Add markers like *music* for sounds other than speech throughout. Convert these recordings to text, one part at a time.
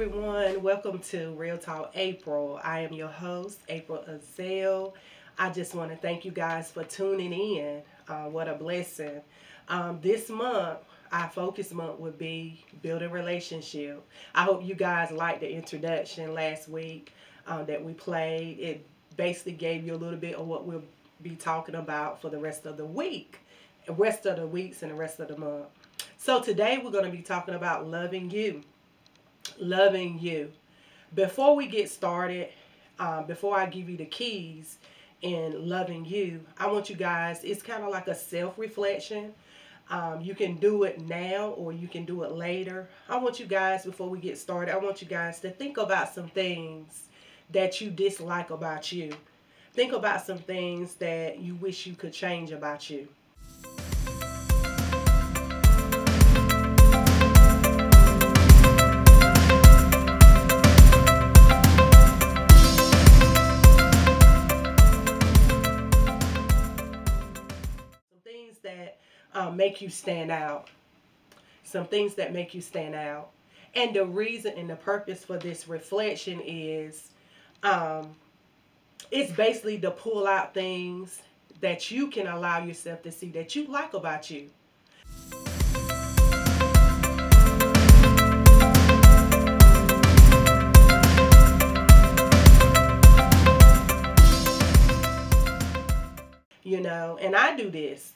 everyone. Welcome to Real Talk April. I am your host, April Azale. I just want to thank you guys for tuning in. Uh, what a blessing. Um, this month, our focus month would be building relationship. I hope you guys liked the introduction last week um, that we played. It basically gave you a little bit of what we'll be talking about for the rest of the week, rest of the weeks, and the rest of the month. So today we're going to be talking about loving you loving you. Before we get started, um, before I give you the keys in loving you, I want you guys, it's kind of like a self reflection. Um, you can do it now or you can do it later. I want you guys, before we get started, I want you guys to think about some things that you dislike about you. Think about some things that you wish you could change about you. Make you stand out. Some things that make you stand out. And the reason and the purpose for this reflection is um, it's basically to pull out things that you can allow yourself to see that you like about you. You know, and I do this.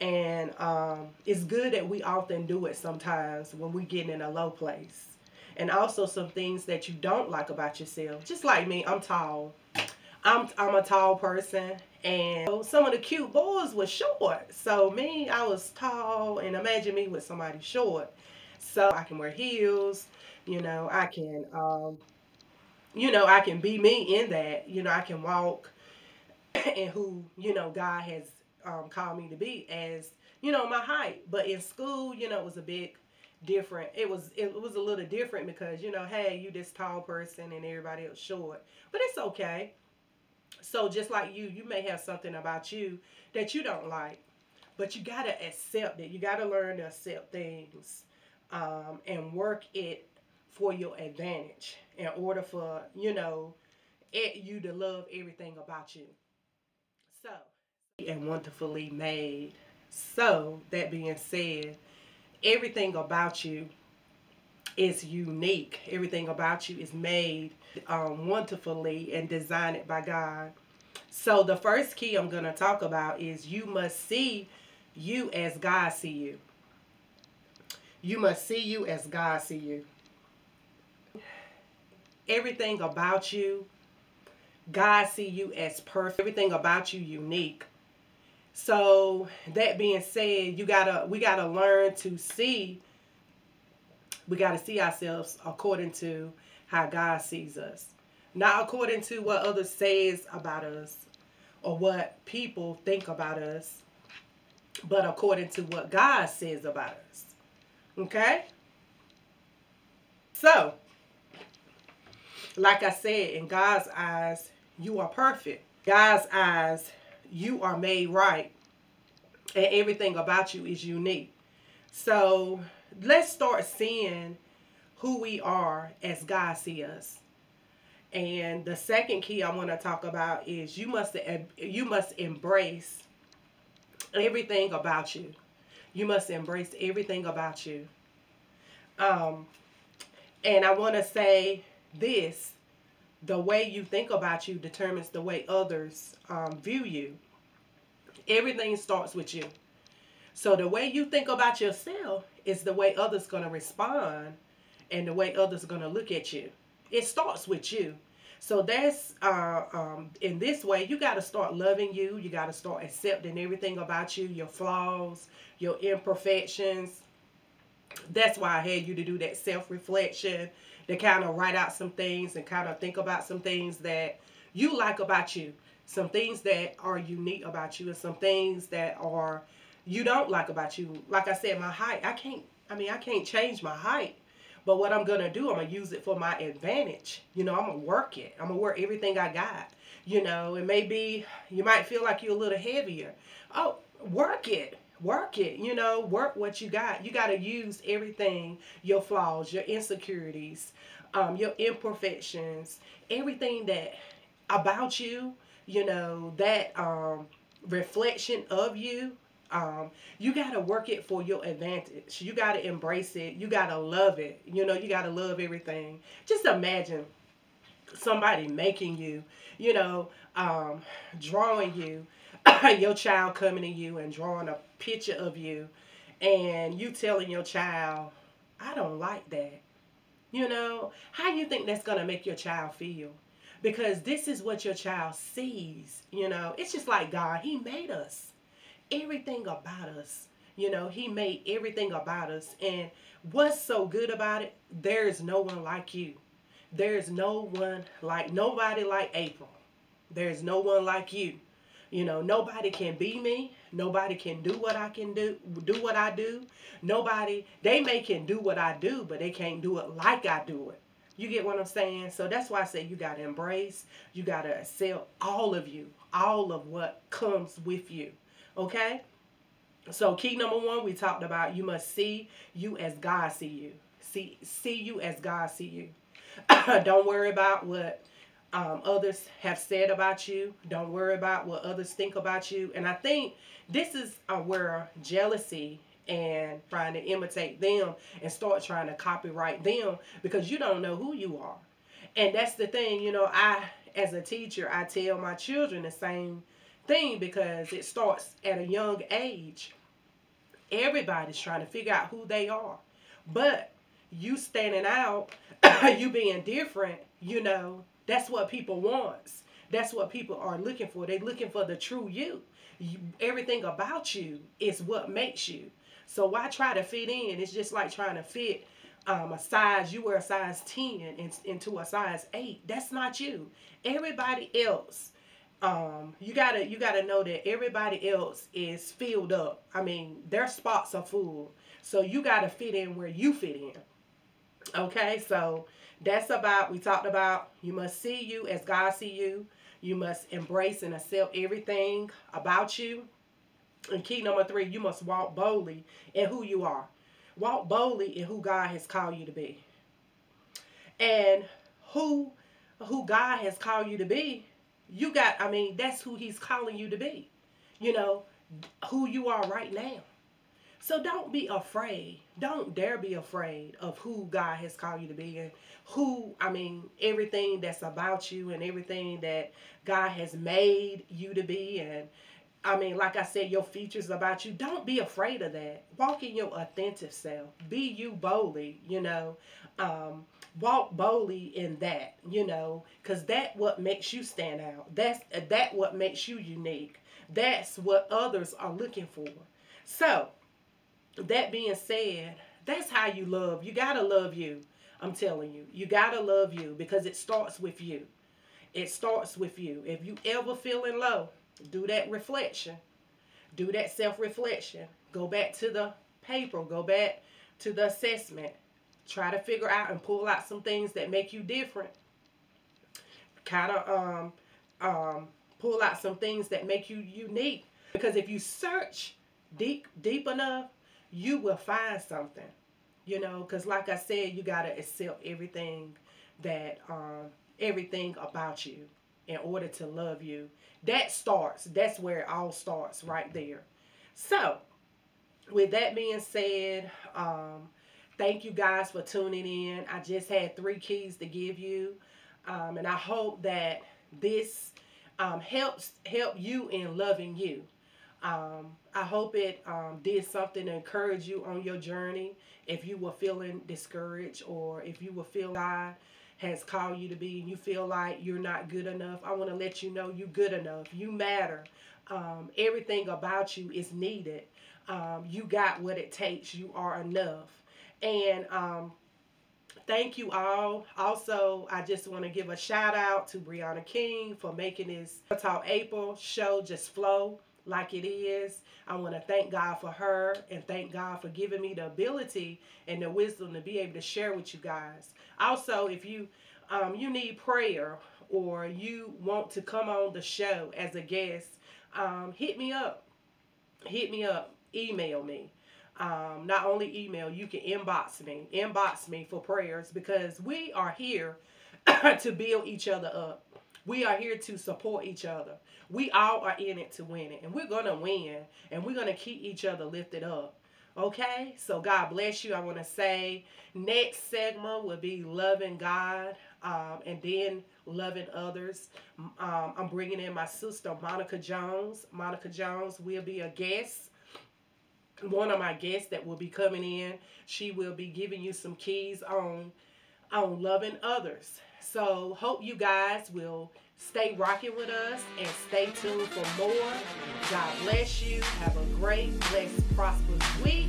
And um, it's good that we often do it sometimes when we get in a low place. And also some things that you don't like about yourself. Just like me, I'm tall. I'm I'm a tall person, and some of the cute boys were short. So me, I was tall, and imagine me with somebody short. So I can wear heels. You know, I can, um, you know, I can be me in that. You know, I can walk, *laughs* and who you know God has um, called me to be as you know my height. But in school, you know, it was a bit different. It was it was a little different because you know, hey, you this tall person and everybody else short. But it's okay. So just like you, you may have something about you that you don't like, but you gotta accept it. You gotta learn to accept things um, and work it for your advantage in order for you know it, you to love everything about you. So and wonderfully made. So, that being said, everything about you is unique. Everything about you is made um, wonderfully and designed by God. So, the first key I'm going to talk about is you must see you as God see you. You must see you as God see you. Everything about you, God see you as perfect. Everything about you unique. So that being said, you gotta we gotta learn to see. We gotta see ourselves according to how God sees us, not according to what others says about us or what people think about us, but according to what God says about us. Okay. So, like I said, in God's eyes, you are perfect. God's eyes, you are made right and everything about you is unique. So let's start seeing who we are as God sees us. And the second key I want to talk about is you must you must embrace everything about you. You must embrace everything about you. Um, and I want to say this: the way you think about you determines the way others um, view you everything starts with you. So the way you think about yourself is the way others going to respond and the way others are going to look at you. It starts with you. So that's uh, um, in this way, you got to start loving you. You got to start accepting everything about you, your flaws, your imperfections. That's why I had you to do that self reflection, to kind of write out some things and kind of think about some things that you like about you some things that are unique about you and some things that are you don't like about you. Like I said, my height, I can't I mean, I can't change my height. But what I'm gonna do, I'm gonna use it for my advantage. You know, I'm gonna work it. I'm gonna work everything I got. You know, it may be you might feel like you're a little heavier. Oh, work it. Work it. You know, work what you got. You gotta use everything, your flaws, your insecurities, um, your imperfections, everything that about you, you know, that um, reflection of you, um, you got to work it for your advantage. You got to embrace it. You got to love it. You know, you got to love everything. Just imagine somebody making you, you know, um, drawing you, *coughs* your child coming to you and drawing a picture of you, and you telling your child, I don't like that. You know, how you think that's going to make your child feel? Because this is what your child sees. You know, it's just like God, He made us. Everything about us. You know, He made everything about us. And what's so good about it? There is no one like you. There's no one like, nobody like April. There's no one like you. You know, nobody can be me. Nobody can do what I can do, do what I do. Nobody, they may can do what I do, but they can't do it like I do it. You get what I'm saying? So that's why I say you got to embrace, you got to accept all of you, all of what comes with you. Okay? So key number one, we talked about you must see you as God see you. See, see you as God see you. *coughs* Don't worry about what um, others have said about you. Don't worry about what others think about you. And I think this is uh, where jealousy and trying to imitate them and start trying to copyright them because you don't know who you are. And that's the thing, you know, I, as a teacher, I tell my children the same thing because it starts at a young age. Everybody's trying to figure out who they are. But you standing out, *coughs* you being different, you know, that's what people wants. That's what people are looking for. They're looking for the true you. you. Everything about you is what makes you. So why try to fit in? It's just like trying to fit um, a size. You wear a size 10 in, into a size 8. That's not you. Everybody else um, you gotta you gotta know that everybody else is filled up. I mean, their spots are full, so you gotta fit in where you fit in. Okay, so that's about, we talked about, you must see you as God see you. You must embrace and accept everything about you. And key number three, you must walk boldly in who you are. Walk boldly in who God has called you to be. And who who God has called you to be, you got, I mean, that's who he's calling you to be. You know, who you are right now. So don't be afraid. Don't dare be afraid of who God has called you to be and who, I mean, everything that's about you and everything that God has made you to be. And I mean, like I said, your features about you. Don't be afraid of that. Walk in your authentic self. Be you boldly, you know. Um, walk boldly in that, you know, because that what makes you stand out. That's that what makes you unique. That's what others are looking for. So, that being said, that's how you love. You got to love you. I'm telling you. You got to love you because it starts with you. It starts with you. If you ever feeling low, do that reflection. Do that self-reflection. Go back to the paper. Go back to the assessment. Try to figure out and pull out some things that make you different. Kind of um, um, pull out some things that make you unique. Because if you search deep, deep enough, you will find something. You know, because like I said, you got to accept everything that, um, everything about you in order to love you. That starts, that's where it all starts right there. So, with that being said, um, thank you guys for tuning in. I just had three keys to give you. Um, and I hope that this um, helps help you in loving you. Um, I hope it um, did something to encourage you on your journey. If you were feeling discouraged or if you were feeling God has called you to be and you feel like you're not good enough, I want to let you know you're good enough. You matter. Um, everything about you is needed. Um, you got what it takes. You are enough. And um, thank you all. Also, I just want to give a shout out to Brianna King for making this Talk April show just flow like it is. I want to thank God for her and thank God for giving me the ability and the wisdom to be able to share with you guys. Also, if you um, you need prayer or you want to come on the show as a guest, um, hit me up. Hit me up. Email me. Um, not only email, you can inbox me, inbox me for prayers because we are here *coughs* to build each other up. We are here to support each other. We all are in it to win it, and we're gonna win, and we're gonna keep each other lifted up. Okay, so God bless you. I want to say next segment will be loving God um, and then loving others. Um, I'm bringing in my sister Monica Jones. Monica Jones will be a guest one of my guests that will be coming in. She will be giving you some keys on on loving others. So hope you guys will stay rocking with us and stay tuned for more. God bless you. Have a great, blessed, prosperous week.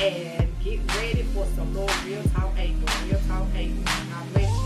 And get ready for some more Real Talk April. Real Talk April. God bless